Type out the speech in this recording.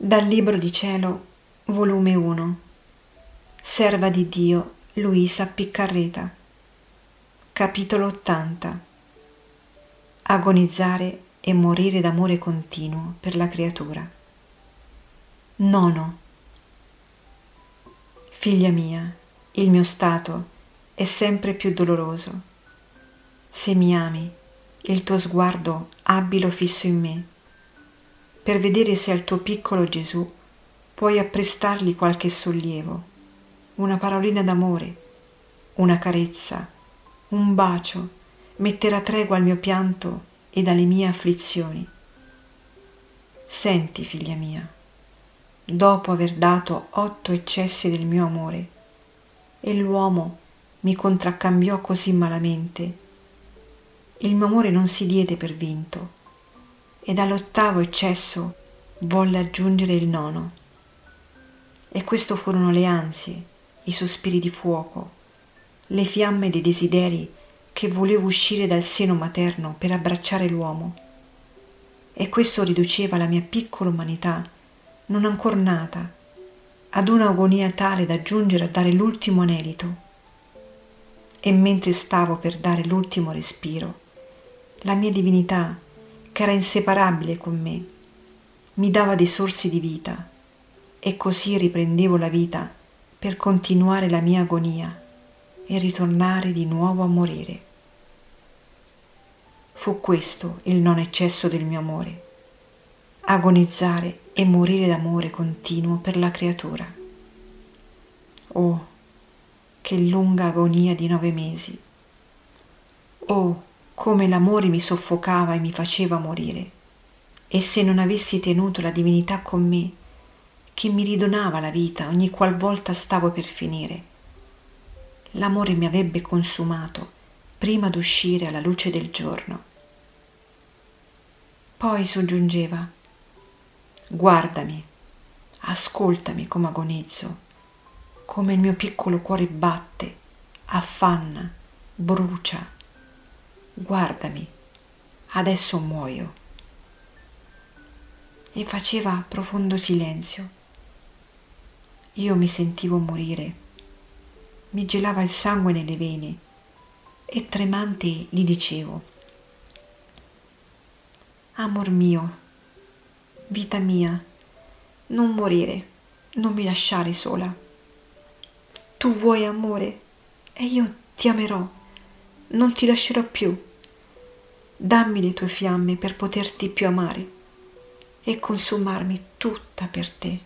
Dal Libro di Cielo, volume 1, Serva di Dio Luisa Piccarreta, capitolo 80. Agonizzare e morire d'amore continuo per la creatura. Nono. Figlia mia, il mio stato è sempre più doloroso. Se mi ami, il tuo sguardo abilo fisso in me per vedere se al tuo piccolo Gesù puoi apprestargli qualche sollievo, una parolina d'amore, una carezza, un bacio, mettere a tregua al mio pianto e dalle mie afflizioni. Senti, figlia mia, dopo aver dato otto eccessi del mio amore, e l'uomo mi contraccambiò così malamente, il mio amore non si diede per vinto, e dall'ottavo eccesso volle aggiungere il nono. E questo furono le ansie, i sospiri di fuoco, le fiamme dei desideri che volevo uscire dal seno materno per abbracciare l'uomo. E questo riduceva la mia piccola umanità, non ancor nata, ad un'agonia tale da giungere a dare l'ultimo anelito. E mentre stavo per dare l'ultimo respiro, la mia divinità che era inseparabile con me, mi dava dei sorsi di vita e così riprendevo la vita per continuare la mia agonia e ritornare di nuovo a morire. Fu questo il non eccesso del mio amore, agonizzare e morire d'amore continuo per la creatura. Oh, che lunga agonia di nove mesi! Oh, come l'amore mi soffocava e mi faceva morire. E se non avessi tenuto la divinità con me, che mi ridonava la vita ogni qualvolta stavo per finire, l'amore mi avrebbe consumato prima d'uscire alla luce del giorno. Poi soggiungeva, guardami, ascoltami come agonizzo, come il mio piccolo cuore batte, affanna, brucia guardami, adesso muoio. E faceva profondo silenzio. Io mi sentivo morire, mi gelava il sangue nelle vene e tremante gli dicevo, Amor mio, vita mia, non morire, non mi lasciare sola. Tu vuoi amore e io ti amerò, non ti lascerò più dammi le tue fiamme per poterti più amare e consumarmi tutta per te.